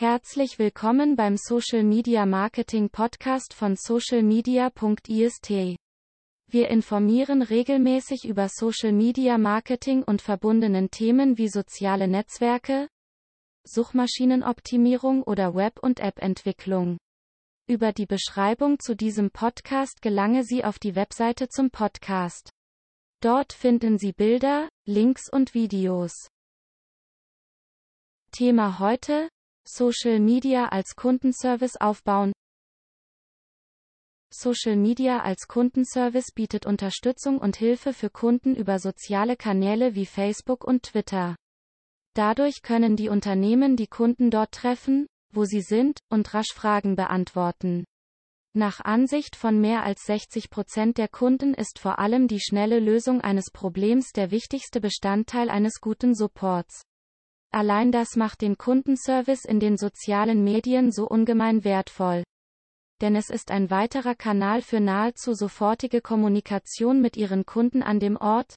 Herzlich willkommen beim Social Media Marketing Podcast von socialmedia.ist. Wir informieren regelmäßig über Social Media Marketing und verbundenen Themen wie soziale Netzwerke, Suchmaschinenoptimierung oder Web- und App-Entwicklung. Über die Beschreibung zu diesem Podcast gelange Sie auf die Webseite zum Podcast. Dort finden Sie Bilder, Links und Videos. Thema heute, Social Media als Kundenservice aufbauen. Social Media als Kundenservice bietet Unterstützung und Hilfe für Kunden über soziale Kanäle wie Facebook und Twitter. Dadurch können die Unternehmen die Kunden dort treffen, wo sie sind, und rasch Fragen beantworten. Nach Ansicht von mehr als 60 Prozent der Kunden ist vor allem die schnelle Lösung eines Problems der wichtigste Bestandteil eines guten Supports. Allein das macht den Kundenservice in den sozialen Medien so ungemein wertvoll. Denn es ist ein weiterer Kanal für nahezu sofortige Kommunikation mit ihren Kunden an dem Ort,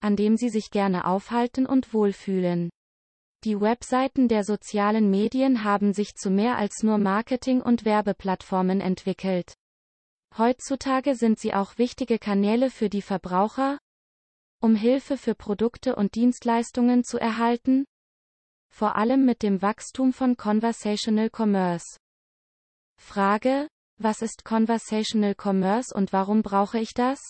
an dem sie sich gerne aufhalten und wohlfühlen. Die Webseiten der sozialen Medien haben sich zu mehr als nur Marketing- und Werbeplattformen entwickelt. Heutzutage sind sie auch wichtige Kanäle für die Verbraucher, um Hilfe für Produkte und Dienstleistungen zu erhalten, vor allem mit dem Wachstum von Conversational Commerce. Frage, was ist Conversational Commerce und warum brauche ich das?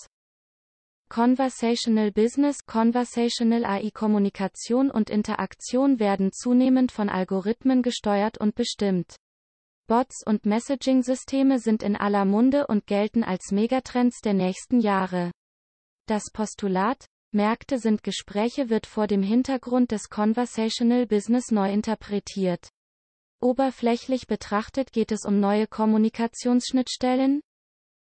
Conversational Business, Conversational AI Kommunikation und Interaktion werden zunehmend von Algorithmen gesteuert und bestimmt. Bots und Messaging-Systeme sind in aller Munde und gelten als Megatrends der nächsten Jahre. Das Postulat, Märkte sind Gespräche wird vor dem Hintergrund des Conversational Business neu interpretiert. Oberflächlich betrachtet geht es um neue Kommunikationsschnittstellen,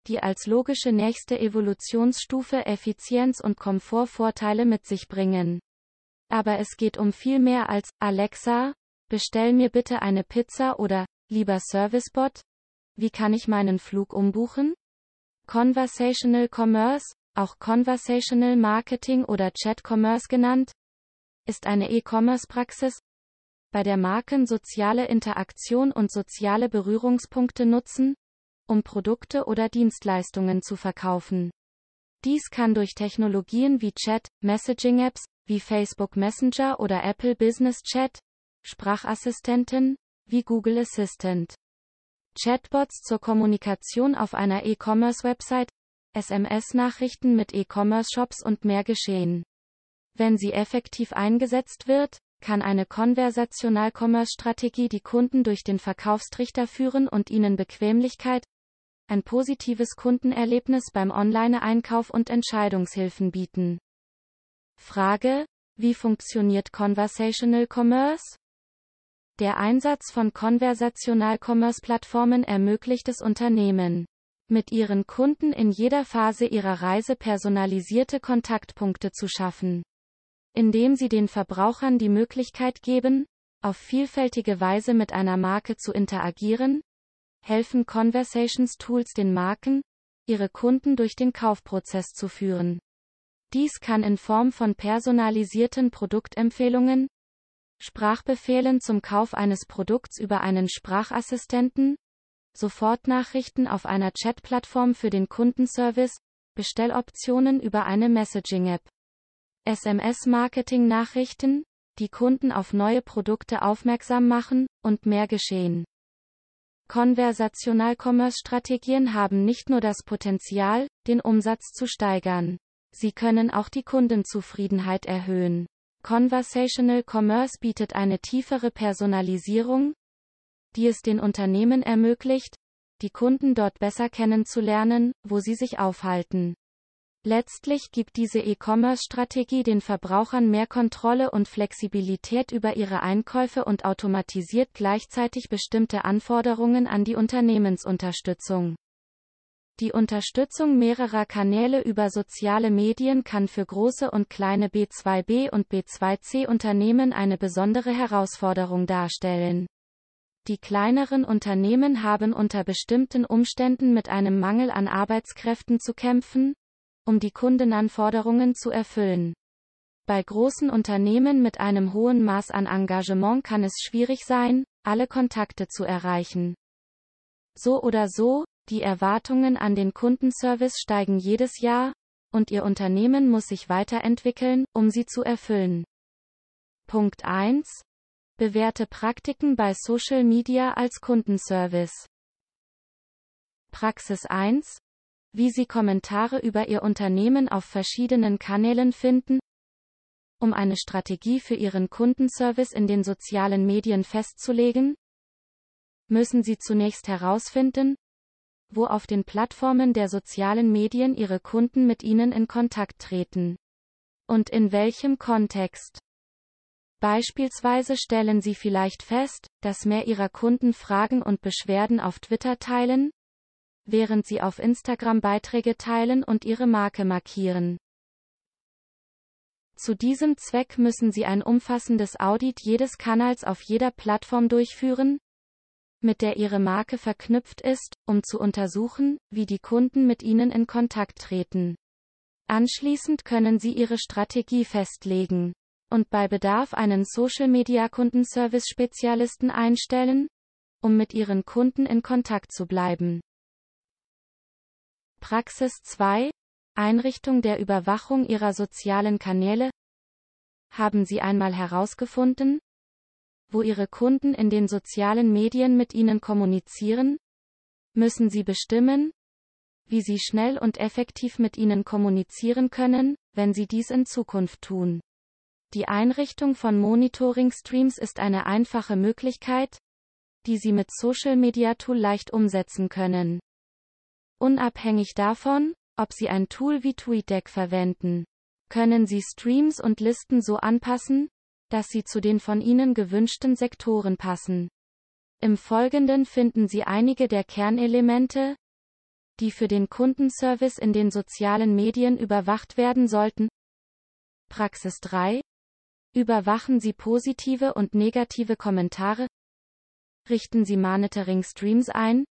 die als logische nächste Evolutionsstufe Effizienz und Komfortvorteile mit sich bringen. Aber es geht um viel mehr als Alexa, bestell mir bitte eine Pizza oder lieber Servicebot, wie kann ich meinen Flug umbuchen? Conversational Commerce, auch Conversational Marketing oder Chat Commerce genannt, ist eine E-Commerce-Praxis, bei der Marken soziale Interaktion und soziale Berührungspunkte nutzen, um Produkte oder Dienstleistungen zu verkaufen. Dies kann durch Technologien wie Chat, Messaging-Apps, wie Facebook Messenger oder Apple Business Chat, Sprachassistenten, wie Google Assistant, Chatbots zur Kommunikation auf einer E-Commerce-Website, SMS-Nachrichten mit E-Commerce-Shops und mehr geschehen. Wenn sie effektiv eingesetzt wird, kann eine Konversational-Commerce-Strategie die Kunden durch den Verkaufstrichter führen und ihnen Bequemlichkeit, ein positives Kundenerlebnis beim Online-Einkauf und Entscheidungshilfen bieten. Frage, wie funktioniert Conversational Commerce? Der Einsatz von Konversational Commerce Plattformen ermöglicht es Unternehmen, mit ihren Kunden in jeder Phase ihrer Reise personalisierte Kontaktpunkte zu schaffen. Indem sie den Verbrauchern die Möglichkeit geben, auf vielfältige Weise mit einer Marke zu interagieren, helfen Conversations Tools den Marken, ihre Kunden durch den Kaufprozess zu führen. Dies kann in Form von personalisierten Produktempfehlungen, Sprachbefehlen zum Kauf eines Produkts über einen Sprachassistenten, Sofortnachrichten auf einer Chatplattform für den Kundenservice, Bestelloptionen über eine Messaging-App. SMS-Marketing-Nachrichten, die Kunden auf neue Produkte aufmerksam machen, und mehr geschehen. Konversational-Commerce-Strategien haben nicht nur das Potenzial, den Umsatz zu steigern. Sie können auch die Kundenzufriedenheit erhöhen. Conversational Commerce bietet eine tiefere Personalisierung, die es den Unternehmen ermöglicht, die Kunden dort besser kennenzulernen, wo sie sich aufhalten. Letztlich gibt diese E-Commerce-Strategie den Verbrauchern mehr Kontrolle und Flexibilität über ihre Einkäufe und automatisiert gleichzeitig bestimmte Anforderungen an die Unternehmensunterstützung. Die Unterstützung mehrerer Kanäle über soziale Medien kann für große und kleine B2B und B2C Unternehmen eine besondere Herausforderung darstellen. Die kleineren Unternehmen haben unter bestimmten Umständen mit einem Mangel an Arbeitskräften zu kämpfen, um die Kundenanforderungen zu erfüllen. Bei großen Unternehmen mit einem hohen Maß an Engagement kann es schwierig sein, alle Kontakte zu erreichen. So oder so, die Erwartungen an den Kundenservice steigen jedes Jahr, und Ihr Unternehmen muss sich weiterentwickeln, um sie zu erfüllen. Punkt 1. Bewährte Praktiken bei Social Media als Kundenservice. Praxis 1. Wie Sie Kommentare über Ihr Unternehmen auf verschiedenen Kanälen finden. Um eine Strategie für Ihren Kundenservice in den sozialen Medien festzulegen, müssen Sie zunächst herausfinden, wo auf den Plattformen der sozialen Medien Ihre Kunden mit Ihnen in Kontakt treten. Und in welchem Kontext. Beispielsweise stellen Sie vielleicht fest, dass mehr Ihrer Kunden Fragen und Beschwerden auf Twitter teilen, während Sie auf Instagram Beiträge teilen und Ihre Marke markieren. Zu diesem Zweck müssen Sie ein umfassendes Audit jedes Kanals auf jeder Plattform durchführen, mit der Ihre Marke verknüpft ist, um zu untersuchen, wie die Kunden mit Ihnen in Kontakt treten. Anschließend können Sie Ihre Strategie festlegen und bei Bedarf einen Social Media Kundenservice Spezialisten einstellen, um mit Ihren Kunden in Kontakt zu bleiben. Praxis 2 Einrichtung der Überwachung Ihrer sozialen Kanäle Haben Sie einmal herausgefunden, wo Ihre Kunden in den sozialen Medien mit Ihnen kommunizieren? Müssen Sie bestimmen, wie Sie schnell und effektiv mit Ihnen kommunizieren können, wenn Sie dies in Zukunft tun. Die Einrichtung von Monitoring-Streams ist eine einfache Möglichkeit, die Sie mit Social Media Tool leicht umsetzen können. Unabhängig davon, ob Sie ein Tool wie TweetDeck verwenden. Können Sie Streams und Listen so anpassen, dass sie zu den von Ihnen gewünschten Sektoren passen. Im Folgenden finden Sie einige der Kernelemente, die für den Kundenservice in den sozialen Medien überwacht werden sollten. Praxis 3. Überwachen Sie positive und negative Kommentare. Richten Sie Monitoring Streams ein,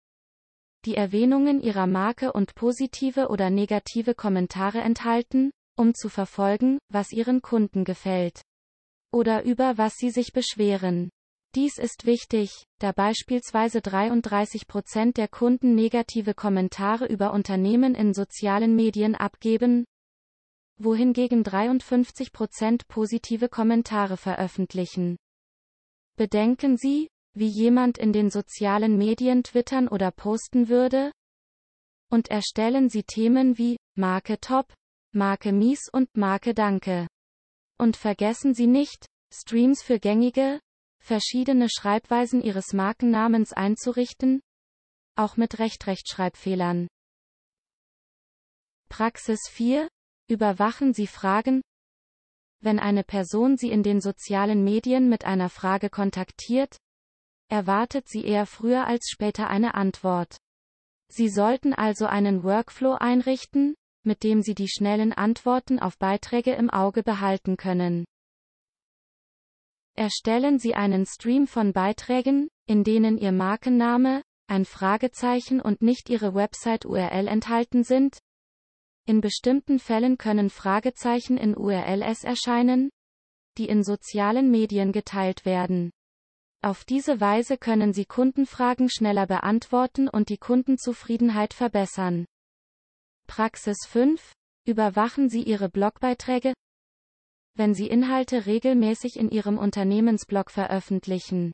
die Erwähnungen ihrer Marke und positive oder negative Kommentare enthalten, um zu verfolgen, was ihren Kunden gefällt. Oder über was sie sich beschweren. Dies ist wichtig, da beispielsweise 33 Prozent der Kunden negative Kommentare über Unternehmen in sozialen Medien abgeben, wohingegen 53 Prozent positive Kommentare veröffentlichen. Bedenken Sie, wie jemand in den sozialen Medien twittern oder posten würde? Und erstellen Sie Themen wie Marke Top, Marke Mies und Marke Danke. Und vergessen Sie nicht, Streams für gängige, verschiedene Schreibweisen Ihres Markennamens einzurichten, auch mit Rechtrechtschreibfehlern. Praxis 4. Überwachen Sie Fragen. Wenn eine Person Sie in den sozialen Medien mit einer Frage kontaktiert, erwartet sie eher früher als später eine Antwort. Sie sollten also einen Workflow einrichten, mit dem Sie die schnellen Antworten auf Beiträge im Auge behalten können. Erstellen Sie einen Stream von Beiträgen, in denen Ihr Markenname, ein Fragezeichen und nicht Ihre Website-URL enthalten sind. In bestimmten Fällen können Fragezeichen in URLs erscheinen, die in sozialen Medien geteilt werden. Auf diese Weise können Sie Kundenfragen schneller beantworten und die Kundenzufriedenheit verbessern. Praxis 5. Überwachen Sie Ihre Blogbeiträge. Wenn Sie Inhalte regelmäßig in Ihrem Unternehmensblog veröffentlichen,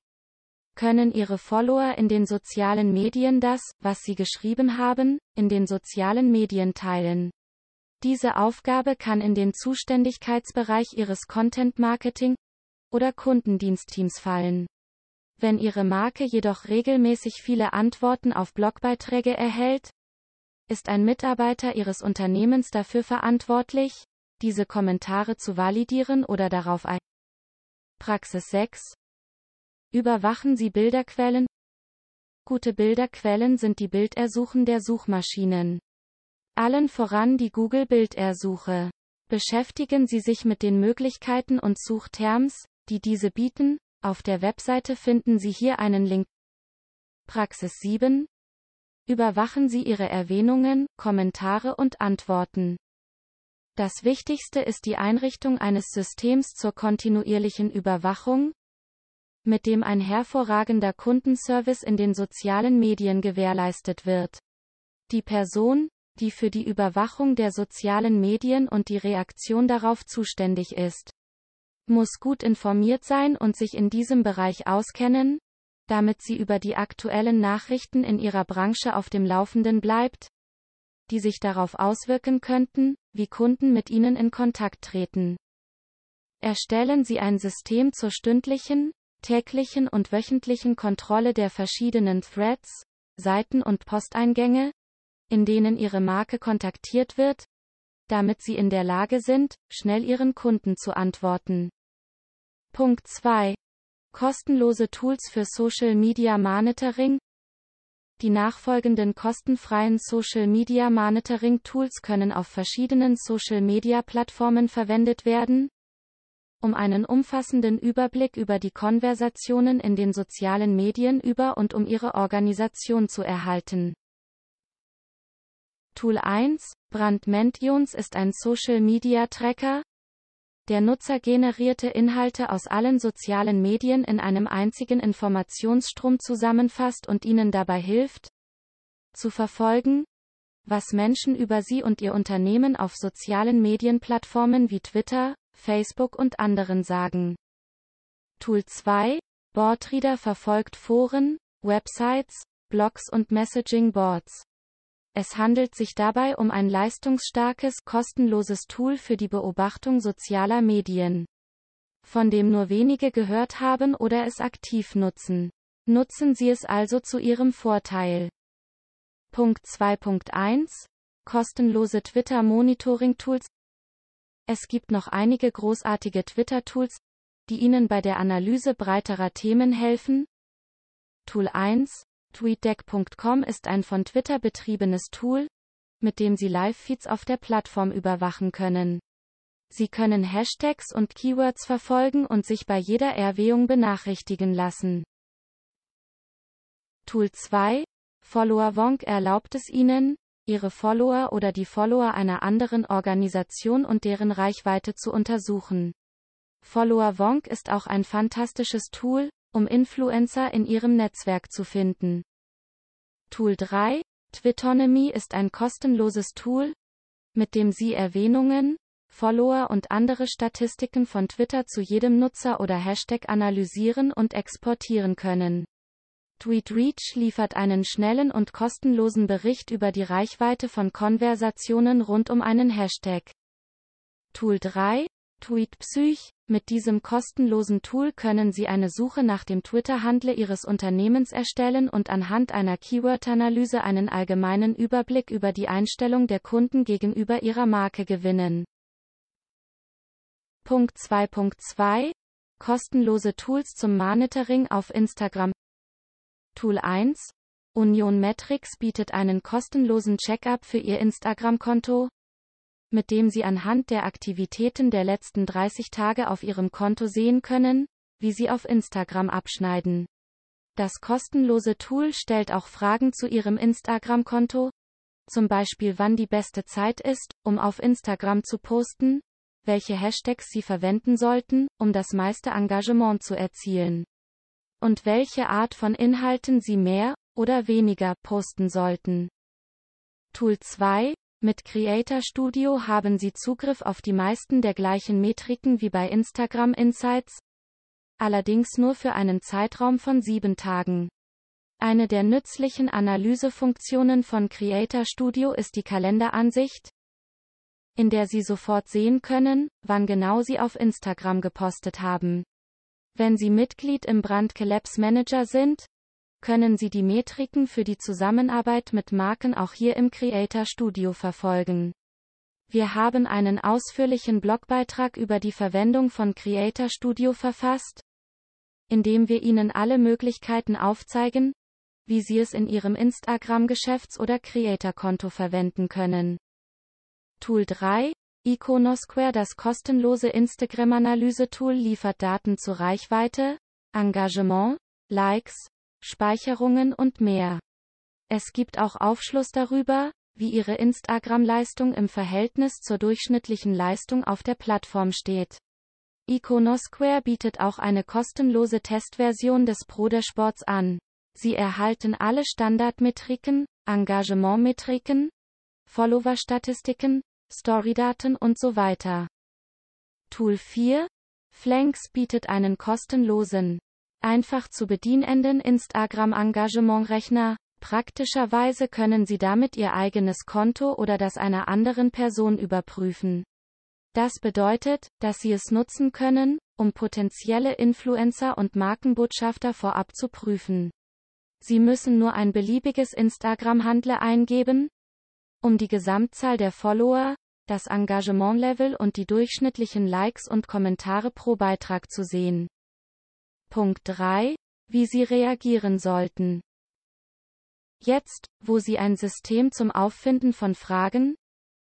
können Ihre Follower in den sozialen Medien das, was Sie geschrieben haben, in den sozialen Medien teilen. Diese Aufgabe kann in den Zuständigkeitsbereich Ihres Content Marketing oder Kundendienstteams fallen. Wenn Ihre Marke jedoch regelmäßig viele Antworten auf Blogbeiträge erhält, ist ein Mitarbeiter Ihres Unternehmens dafür verantwortlich, diese Kommentare zu validieren oder darauf ein. Praxis 6. Überwachen Sie Bilderquellen. Gute Bilderquellen sind die Bildersuchen der Suchmaschinen. Allen voran die Google Bildersuche. Beschäftigen Sie sich mit den Möglichkeiten und Suchterms, die diese bieten, auf der Webseite finden Sie hier einen Link. Praxis 7. Überwachen Sie Ihre Erwähnungen, Kommentare und Antworten. Das Wichtigste ist die Einrichtung eines Systems zur kontinuierlichen Überwachung, mit dem ein hervorragender Kundenservice in den sozialen Medien gewährleistet wird. Die Person, die für die Überwachung der sozialen Medien und die Reaktion darauf zuständig ist, muss gut informiert sein und sich in diesem Bereich auskennen, damit sie über die aktuellen Nachrichten in ihrer Branche auf dem Laufenden bleibt, die sich darauf auswirken könnten, wie Kunden mit ihnen in Kontakt treten. Erstellen Sie ein System zur stündlichen, täglichen und wöchentlichen Kontrolle der verschiedenen Threads, Seiten und Posteingänge, in denen Ihre Marke kontaktiert wird, damit Sie in der Lage sind, schnell Ihren Kunden zu antworten. Punkt 2. Kostenlose Tools für Social Media Monitoring. Die nachfolgenden kostenfreien Social Media Monitoring Tools können auf verschiedenen Social Media Plattformen verwendet werden, um einen umfassenden Überblick über die Konversationen in den sozialen Medien über und um Ihre Organisation zu erhalten. Tool 1, Brandmentions ist ein Social Media Tracker, der Nutzer generierte Inhalte aus allen sozialen Medien in einem einzigen Informationsstrom zusammenfasst und ihnen dabei hilft, zu verfolgen, was Menschen über sie und ihr Unternehmen auf sozialen Medienplattformen wie Twitter, Facebook und anderen sagen. Tool 2, Boardreader verfolgt Foren, Websites, Blogs und Messaging Boards. Es handelt sich dabei um ein leistungsstarkes, kostenloses Tool für die Beobachtung sozialer Medien, von dem nur wenige gehört haben oder es aktiv nutzen. Nutzen Sie es also zu Ihrem Vorteil. Punkt 2.1 Kostenlose Twitter Monitoring Tools es gibt noch einige großartige Twitter-Tools, die Ihnen bei der Analyse breiterer Themen helfen. Tool 1 TweetDeck.com ist ein von Twitter betriebenes Tool, mit dem Sie Live-Feeds auf der Plattform überwachen können. Sie können Hashtags und Keywords verfolgen und sich bei jeder Erwähung benachrichtigen lassen. Tool 2 Follower Wonk erlaubt es Ihnen, ihre Follower oder die Follower einer anderen Organisation und deren Reichweite zu untersuchen. Follower Wonk ist auch ein fantastisches Tool, um Influencer in ihrem Netzwerk zu finden. Tool 3, Twitonomy ist ein kostenloses Tool, mit dem Sie Erwähnungen, Follower und andere Statistiken von Twitter zu jedem Nutzer oder Hashtag analysieren und exportieren können. TweetReach liefert einen schnellen und kostenlosen Bericht über die Reichweite von Konversationen rund um einen Hashtag. Tool 3, TweetPsych. Mit diesem kostenlosen Tool können Sie eine Suche nach dem Twitter-Handle Ihres Unternehmens erstellen und anhand einer Keyword-Analyse einen allgemeinen Überblick über die Einstellung der Kunden gegenüber Ihrer Marke gewinnen. Punkt 2.2 Kostenlose Tools zum Monitoring auf Instagram Tool 1 Union Metrics bietet einen kostenlosen Checkup für Ihr Instagram-Konto, mit dem Sie anhand der Aktivitäten der letzten 30 Tage auf Ihrem Konto sehen können, wie Sie auf Instagram abschneiden. Das kostenlose Tool stellt auch Fragen zu Ihrem Instagram-Konto, zum Beispiel wann die beste Zeit ist, um auf Instagram zu posten, welche Hashtags Sie verwenden sollten, um das meiste Engagement zu erzielen und welche Art von Inhalten Sie mehr oder weniger posten sollten. Tool 2 Mit Creator Studio haben Sie Zugriff auf die meisten der gleichen Metriken wie bei Instagram Insights, allerdings nur für einen Zeitraum von sieben Tagen. Eine der nützlichen Analysefunktionen von Creator Studio ist die Kalenderansicht, in der Sie sofort sehen können, wann genau Sie auf Instagram gepostet haben. Wenn Sie Mitglied im Brand Collapse Manager sind, können Sie die Metriken für die Zusammenarbeit mit Marken auch hier im Creator Studio verfolgen. Wir haben einen ausführlichen Blogbeitrag über die Verwendung von Creator Studio verfasst, in dem wir Ihnen alle Möglichkeiten aufzeigen, wie Sie es in Ihrem Instagram-Geschäfts- oder Creator-Konto verwenden können. Tool 3 Iconosquare Das kostenlose Instagram-Analyse-Tool liefert Daten zu Reichweite, Engagement, Likes, Speicherungen und mehr. Es gibt auch Aufschluss darüber, wie Ihre Instagram-Leistung im Verhältnis zur durchschnittlichen Leistung auf der Plattform steht. Iconosquare bietet auch eine kostenlose Testversion des Pro-Dashboards an. Sie erhalten alle Standardmetriken, Engagementmetriken, Follower-Statistiken, Storydaten und so weiter. Tool 4 Flanks bietet einen kostenlosen, einfach zu bedienenden Instagram-Engagement-Rechner. Praktischerweise können Sie damit Ihr eigenes Konto oder das einer anderen Person überprüfen. Das bedeutet, dass Sie es nutzen können, um potenzielle Influencer und Markenbotschafter vorab zu prüfen. Sie müssen nur ein beliebiges Instagram-Handle eingeben, um die Gesamtzahl der Follower, das Engagementlevel und die durchschnittlichen Likes und Kommentare pro Beitrag zu sehen. Punkt 3. Wie Sie reagieren sollten. Jetzt, wo Sie ein System zum Auffinden von Fragen,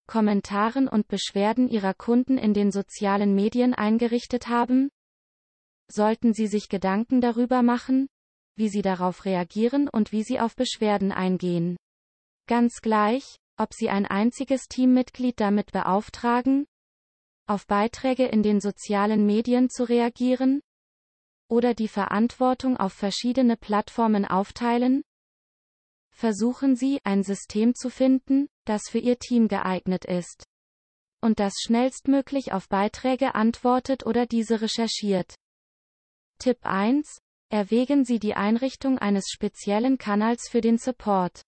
Kommentaren und Beschwerden Ihrer Kunden in den sozialen Medien eingerichtet haben, sollten Sie sich Gedanken darüber machen, wie Sie darauf reagieren und wie Sie auf Beschwerden eingehen. Ganz gleich, ob Sie ein einziges Teammitglied damit beauftragen, auf Beiträge in den sozialen Medien zu reagieren, oder die Verantwortung auf verschiedene Plattformen aufteilen, versuchen Sie, ein System zu finden, das für Ihr Team geeignet ist. Und das schnellstmöglich auf Beiträge antwortet oder diese recherchiert. Tipp 1. Erwägen Sie die Einrichtung eines speziellen Kanals für den Support.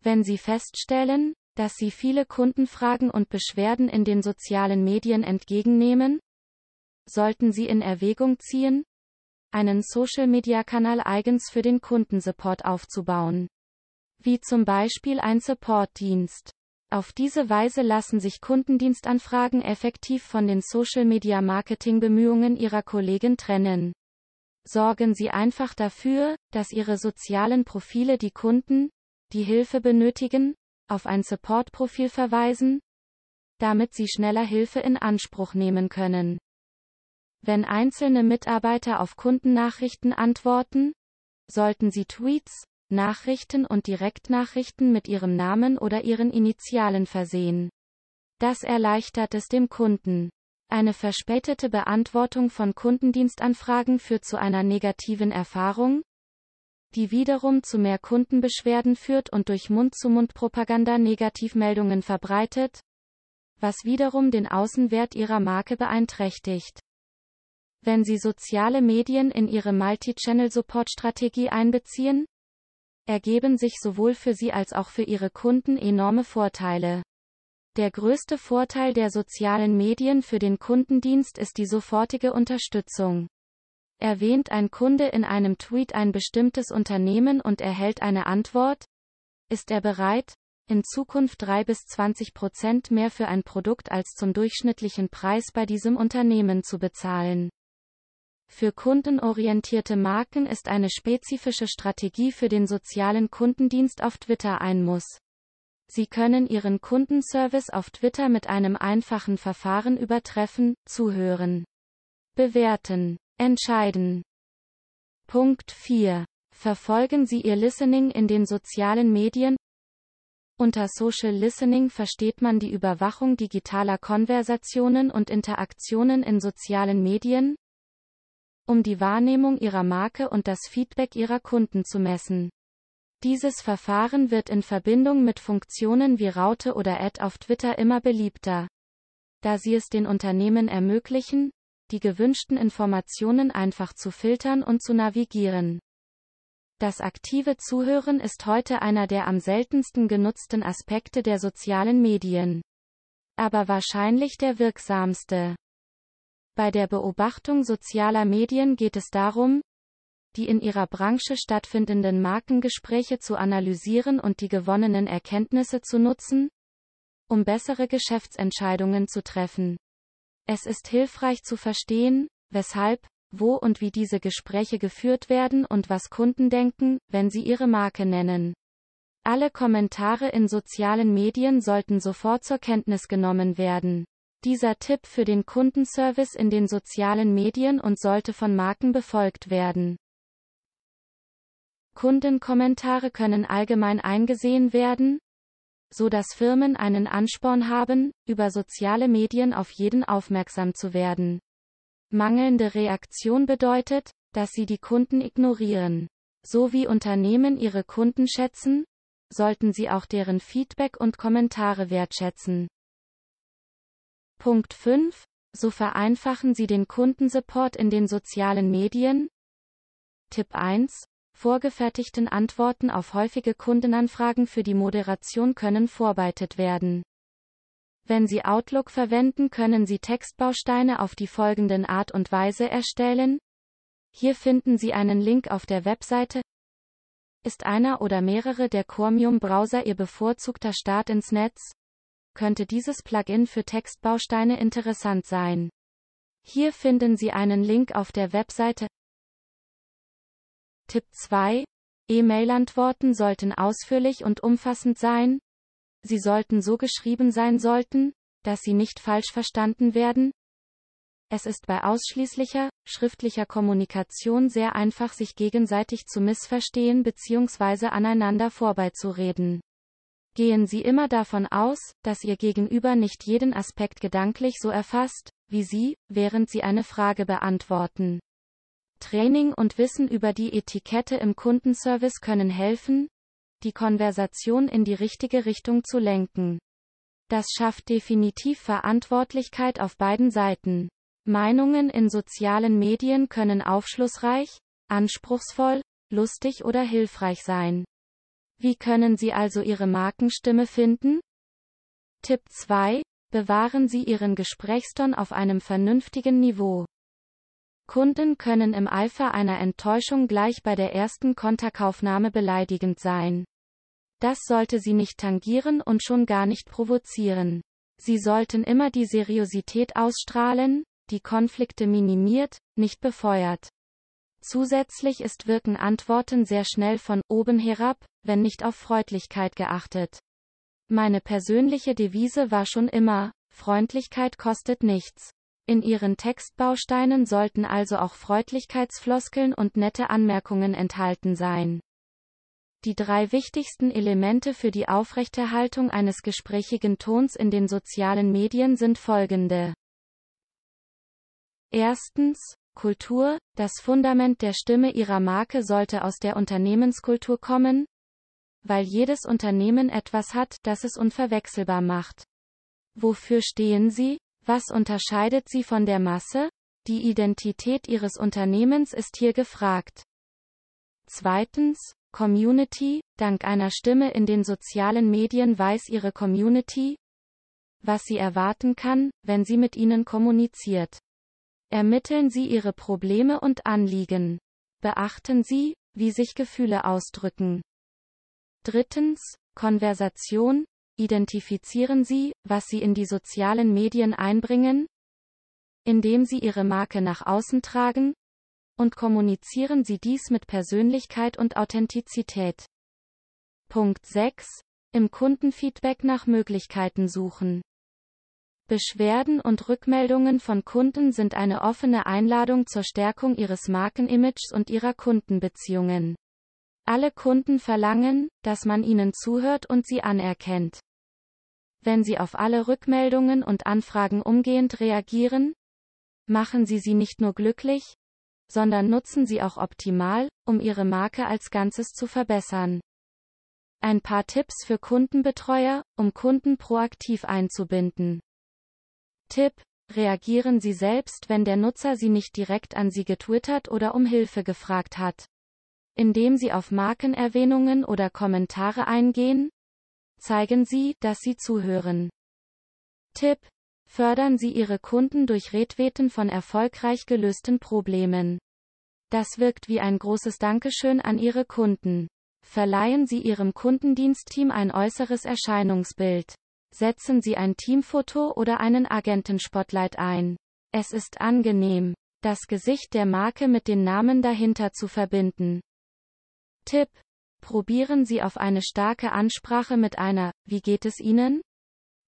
Wenn Sie feststellen, dass Sie viele Kundenfragen und Beschwerden in den sozialen Medien entgegennehmen, sollten Sie in Erwägung ziehen, einen Social-Media-Kanal eigens für den Kundensupport aufzubauen wie zum Beispiel ein Supportdienst. Auf diese Weise lassen sich Kundendienstanfragen effektiv von den Social-Media-Marketing-Bemühungen Ihrer Kollegen trennen. Sorgen Sie einfach dafür, dass Ihre sozialen Profile die Kunden, die Hilfe benötigen, auf ein Support-Profil verweisen, damit Sie schneller Hilfe in Anspruch nehmen können. Wenn einzelne Mitarbeiter auf Kundennachrichten antworten, sollten Sie Tweets, Nachrichten und Direktnachrichten mit ihrem Namen oder ihren Initialen versehen. Das erleichtert es dem Kunden. Eine verspätete Beantwortung von Kundendienstanfragen führt zu einer negativen Erfahrung, die wiederum zu mehr Kundenbeschwerden führt und durch Mund-zu-Mund-Propaganda Negativmeldungen verbreitet, was wiederum den Außenwert ihrer Marke beeinträchtigt. Wenn Sie soziale Medien in Ihre Multi-Channel-Support-Strategie einbeziehen, ergeben sich sowohl für Sie als auch für Ihre Kunden enorme Vorteile. Der größte Vorteil der sozialen Medien für den Kundendienst ist die sofortige Unterstützung. Erwähnt ein Kunde in einem Tweet ein bestimmtes Unternehmen und erhält eine Antwort? Ist er bereit, in Zukunft 3 bis 20 Prozent mehr für ein Produkt als zum durchschnittlichen Preis bei diesem Unternehmen zu bezahlen? Für kundenorientierte Marken ist eine spezifische Strategie für den sozialen Kundendienst auf Twitter ein Muss. Sie können Ihren Kundenservice auf Twitter mit einem einfachen Verfahren übertreffen, zuhören, bewerten, entscheiden. Punkt 4. Verfolgen Sie Ihr Listening in den sozialen Medien? Unter Social Listening versteht man die Überwachung digitaler Konversationen und Interaktionen in sozialen Medien, um die Wahrnehmung ihrer Marke und das Feedback ihrer Kunden zu messen. Dieses Verfahren wird in Verbindung mit Funktionen wie Raute oder Ad auf Twitter immer beliebter. Da sie es den Unternehmen ermöglichen, die gewünschten Informationen einfach zu filtern und zu navigieren. Das aktive Zuhören ist heute einer der am seltensten genutzten Aspekte der sozialen Medien. Aber wahrscheinlich der wirksamste. Bei der Beobachtung sozialer Medien geht es darum, die in ihrer Branche stattfindenden Markengespräche zu analysieren und die gewonnenen Erkenntnisse zu nutzen, um bessere Geschäftsentscheidungen zu treffen. Es ist hilfreich zu verstehen, weshalb, wo und wie diese Gespräche geführt werden und was Kunden denken, wenn sie ihre Marke nennen. Alle Kommentare in sozialen Medien sollten sofort zur Kenntnis genommen werden dieser Tipp für den Kundenservice in den sozialen Medien und sollte von Marken befolgt werden. Kundenkommentare können allgemein eingesehen werden, so dass Firmen einen Ansporn haben, über soziale Medien auf jeden aufmerksam zu werden. Mangelnde Reaktion bedeutet, dass Sie die Kunden ignorieren. So wie Unternehmen ihre Kunden schätzen, sollten Sie auch deren Feedback und Kommentare wertschätzen. Punkt 5. So vereinfachen Sie den Kundensupport in den sozialen Medien. Tipp 1. Vorgefertigten Antworten auf häufige Kundenanfragen für die Moderation können vorbereitet werden. Wenn Sie Outlook verwenden, können Sie Textbausteine auf die folgenden Art und Weise erstellen. Hier finden Sie einen Link auf der Webseite. Ist einer oder mehrere der Chromium-Browser Ihr bevorzugter Start ins Netz? Könnte dieses Plugin für Textbausteine interessant sein. Hier finden Sie einen Link auf der Webseite. Tipp 2. E-Mail-Antworten sollten ausführlich und umfassend sein. Sie sollten so geschrieben sein sollten, dass sie nicht falsch verstanden werden. Es ist bei ausschließlicher, schriftlicher Kommunikation sehr einfach sich gegenseitig zu missverstehen bzw. aneinander vorbeizureden. Gehen Sie immer davon aus, dass Ihr Gegenüber nicht jeden Aspekt gedanklich so erfasst, wie Sie, während Sie eine Frage beantworten. Training und Wissen über die Etikette im Kundenservice können helfen, die Konversation in die richtige Richtung zu lenken. Das schafft definitiv Verantwortlichkeit auf beiden Seiten. Meinungen in sozialen Medien können aufschlussreich, anspruchsvoll, lustig oder hilfreich sein. Wie können Sie also Ihre Markenstimme finden? Tipp 2. Bewahren Sie Ihren Gesprächston auf einem vernünftigen Niveau. Kunden können im Eifer einer Enttäuschung gleich bei der ersten Kontaktaufnahme beleidigend sein. Das sollte sie nicht tangieren und schon gar nicht provozieren. Sie sollten immer die Seriosität ausstrahlen, die Konflikte minimiert, nicht befeuert. Zusätzlich ist wirken Antworten sehr schnell von oben herab, wenn nicht auf Freundlichkeit geachtet. Meine persönliche Devise war schon immer, Freundlichkeit kostet nichts. In Ihren Textbausteinen sollten also auch Freundlichkeitsfloskeln und nette Anmerkungen enthalten sein. Die drei wichtigsten Elemente für die Aufrechterhaltung eines gesprächigen Tons in den sozialen Medien sind folgende. Erstens, Kultur, das Fundament der Stimme Ihrer Marke sollte aus der Unternehmenskultur kommen, weil jedes Unternehmen etwas hat, das es unverwechselbar macht. Wofür stehen Sie? Was unterscheidet sie von der Masse? Die Identität ihres Unternehmens ist hier gefragt. Zweitens, Community, dank einer Stimme in den sozialen Medien weiß ihre Community, was sie erwarten kann, wenn sie mit ihnen kommuniziert. Ermitteln Sie Ihre Probleme und Anliegen. Beachten Sie, wie sich Gefühle ausdrücken. Drittens, Konversation, Identifizieren Sie, was Sie in die sozialen Medien einbringen, indem Sie Ihre Marke nach außen tragen, und kommunizieren Sie dies mit Persönlichkeit und Authentizität. Punkt 6. Im Kundenfeedback nach Möglichkeiten suchen. Beschwerden und Rückmeldungen von Kunden sind eine offene Einladung zur Stärkung ihres Markenimages und ihrer Kundenbeziehungen. Alle Kunden verlangen, dass man ihnen zuhört und sie anerkennt. Wenn Sie auf alle Rückmeldungen und Anfragen umgehend reagieren, machen Sie sie nicht nur glücklich, sondern nutzen sie auch optimal, um Ihre Marke als Ganzes zu verbessern. Ein paar Tipps für Kundenbetreuer, um Kunden proaktiv einzubinden. Tipp, reagieren Sie selbst, wenn der Nutzer Sie nicht direkt an Sie getwittert oder um Hilfe gefragt hat indem Sie auf Markenerwähnungen oder Kommentare eingehen? Zeigen Sie, dass Sie zuhören. Tipp. Fördern Sie Ihre Kunden durch Redweten von erfolgreich gelösten Problemen. Das wirkt wie ein großes Dankeschön an Ihre Kunden. Verleihen Sie Ihrem Kundendienstteam ein äußeres Erscheinungsbild. Setzen Sie ein Teamfoto oder einen Agentenspotlight ein. Es ist angenehm, das Gesicht der Marke mit den Namen dahinter zu verbinden. Tipp. Probieren Sie auf eine starke Ansprache mit einer Wie geht es Ihnen?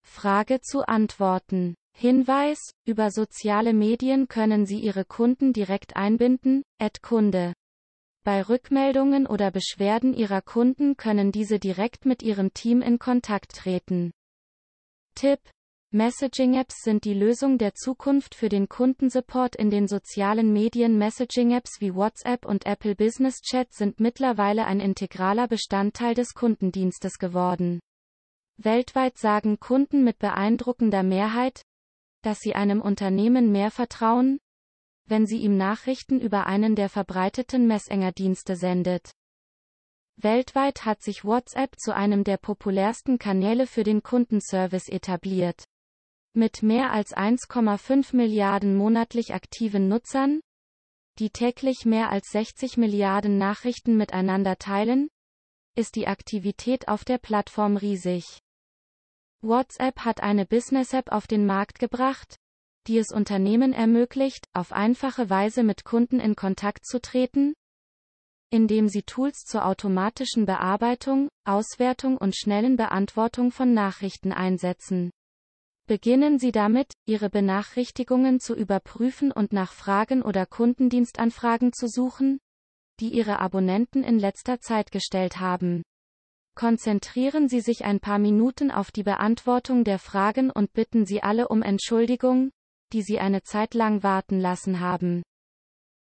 Frage zu antworten. Hinweis, über soziale Medien können Sie Ihre Kunden direkt einbinden, Ad Kunde. Bei Rückmeldungen oder Beschwerden Ihrer Kunden können diese direkt mit Ihrem Team in Kontakt treten. Tipp. Messaging-Apps sind die Lösung der Zukunft für den Kundensupport in den sozialen Medien. Messaging-Apps wie WhatsApp und Apple Business Chat sind mittlerweile ein integraler Bestandteil des Kundendienstes geworden. Weltweit sagen Kunden mit beeindruckender Mehrheit, dass sie einem Unternehmen mehr vertrauen, wenn sie ihm Nachrichten über einen der verbreiteten Messenger-Dienste sendet. Weltweit hat sich WhatsApp zu einem der populärsten Kanäle für den Kundenservice etabliert. Mit mehr als 1,5 Milliarden monatlich aktiven Nutzern, die täglich mehr als 60 Milliarden Nachrichten miteinander teilen, ist die Aktivität auf der Plattform riesig. WhatsApp hat eine Business-App auf den Markt gebracht, die es Unternehmen ermöglicht, auf einfache Weise mit Kunden in Kontakt zu treten, indem sie Tools zur automatischen Bearbeitung, Auswertung und schnellen Beantwortung von Nachrichten einsetzen. Beginnen Sie damit, Ihre Benachrichtigungen zu überprüfen und nach Fragen oder Kundendienstanfragen zu suchen, die Ihre Abonnenten in letzter Zeit gestellt haben. Konzentrieren Sie sich ein paar Minuten auf die Beantwortung der Fragen und bitten Sie alle um Entschuldigung, die Sie eine Zeit lang warten lassen haben.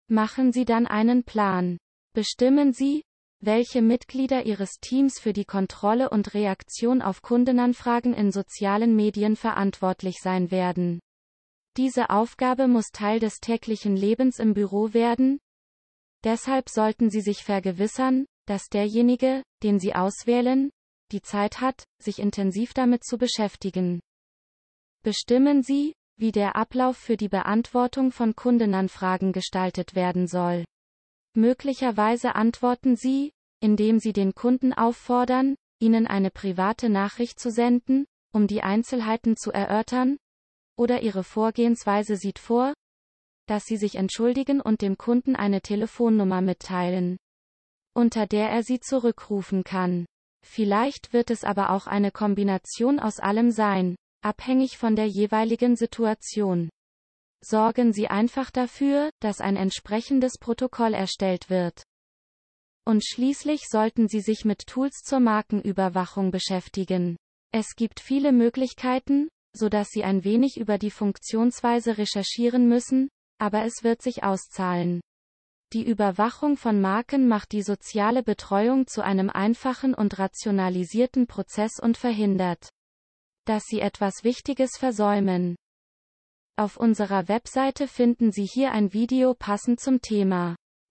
Machen Sie dann einen Plan. Bestimmen Sie, welche Mitglieder Ihres Teams für die Kontrolle und Reaktion auf Kundenanfragen in sozialen Medien verantwortlich sein werden. Diese Aufgabe muss Teil des täglichen Lebens im Büro werden. Deshalb sollten Sie sich vergewissern, dass derjenige, den Sie auswählen, die Zeit hat, sich intensiv damit zu beschäftigen. Bestimmen Sie, wie der Ablauf für die Beantwortung von Kundenanfragen gestaltet werden soll. Möglicherweise antworten Sie, indem Sie den Kunden auffordern, Ihnen eine private Nachricht zu senden, um die Einzelheiten zu erörtern, oder Ihre Vorgehensweise sieht vor, dass Sie sich entschuldigen und dem Kunden eine Telefonnummer mitteilen, unter der er Sie zurückrufen kann. Vielleicht wird es aber auch eine Kombination aus allem sein, abhängig von der jeweiligen Situation. Sorgen Sie einfach dafür, dass ein entsprechendes Protokoll erstellt wird. Und schließlich sollten Sie sich mit Tools zur Markenüberwachung beschäftigen. Es gibt viele Möglichkeiten, so dass Sie ein wenig über die Funktionsweise recherchieren müssen, aber es wird sich auszahlen. Die Überwachung von Marken macht die soziale Betreuung zu einem einfachen und rationalisierten Prozess und verhindert, dass Sie etwas Wichtiges versäumen. Auf unserer Webseite finden Sie hier ein Video passend zum Thema.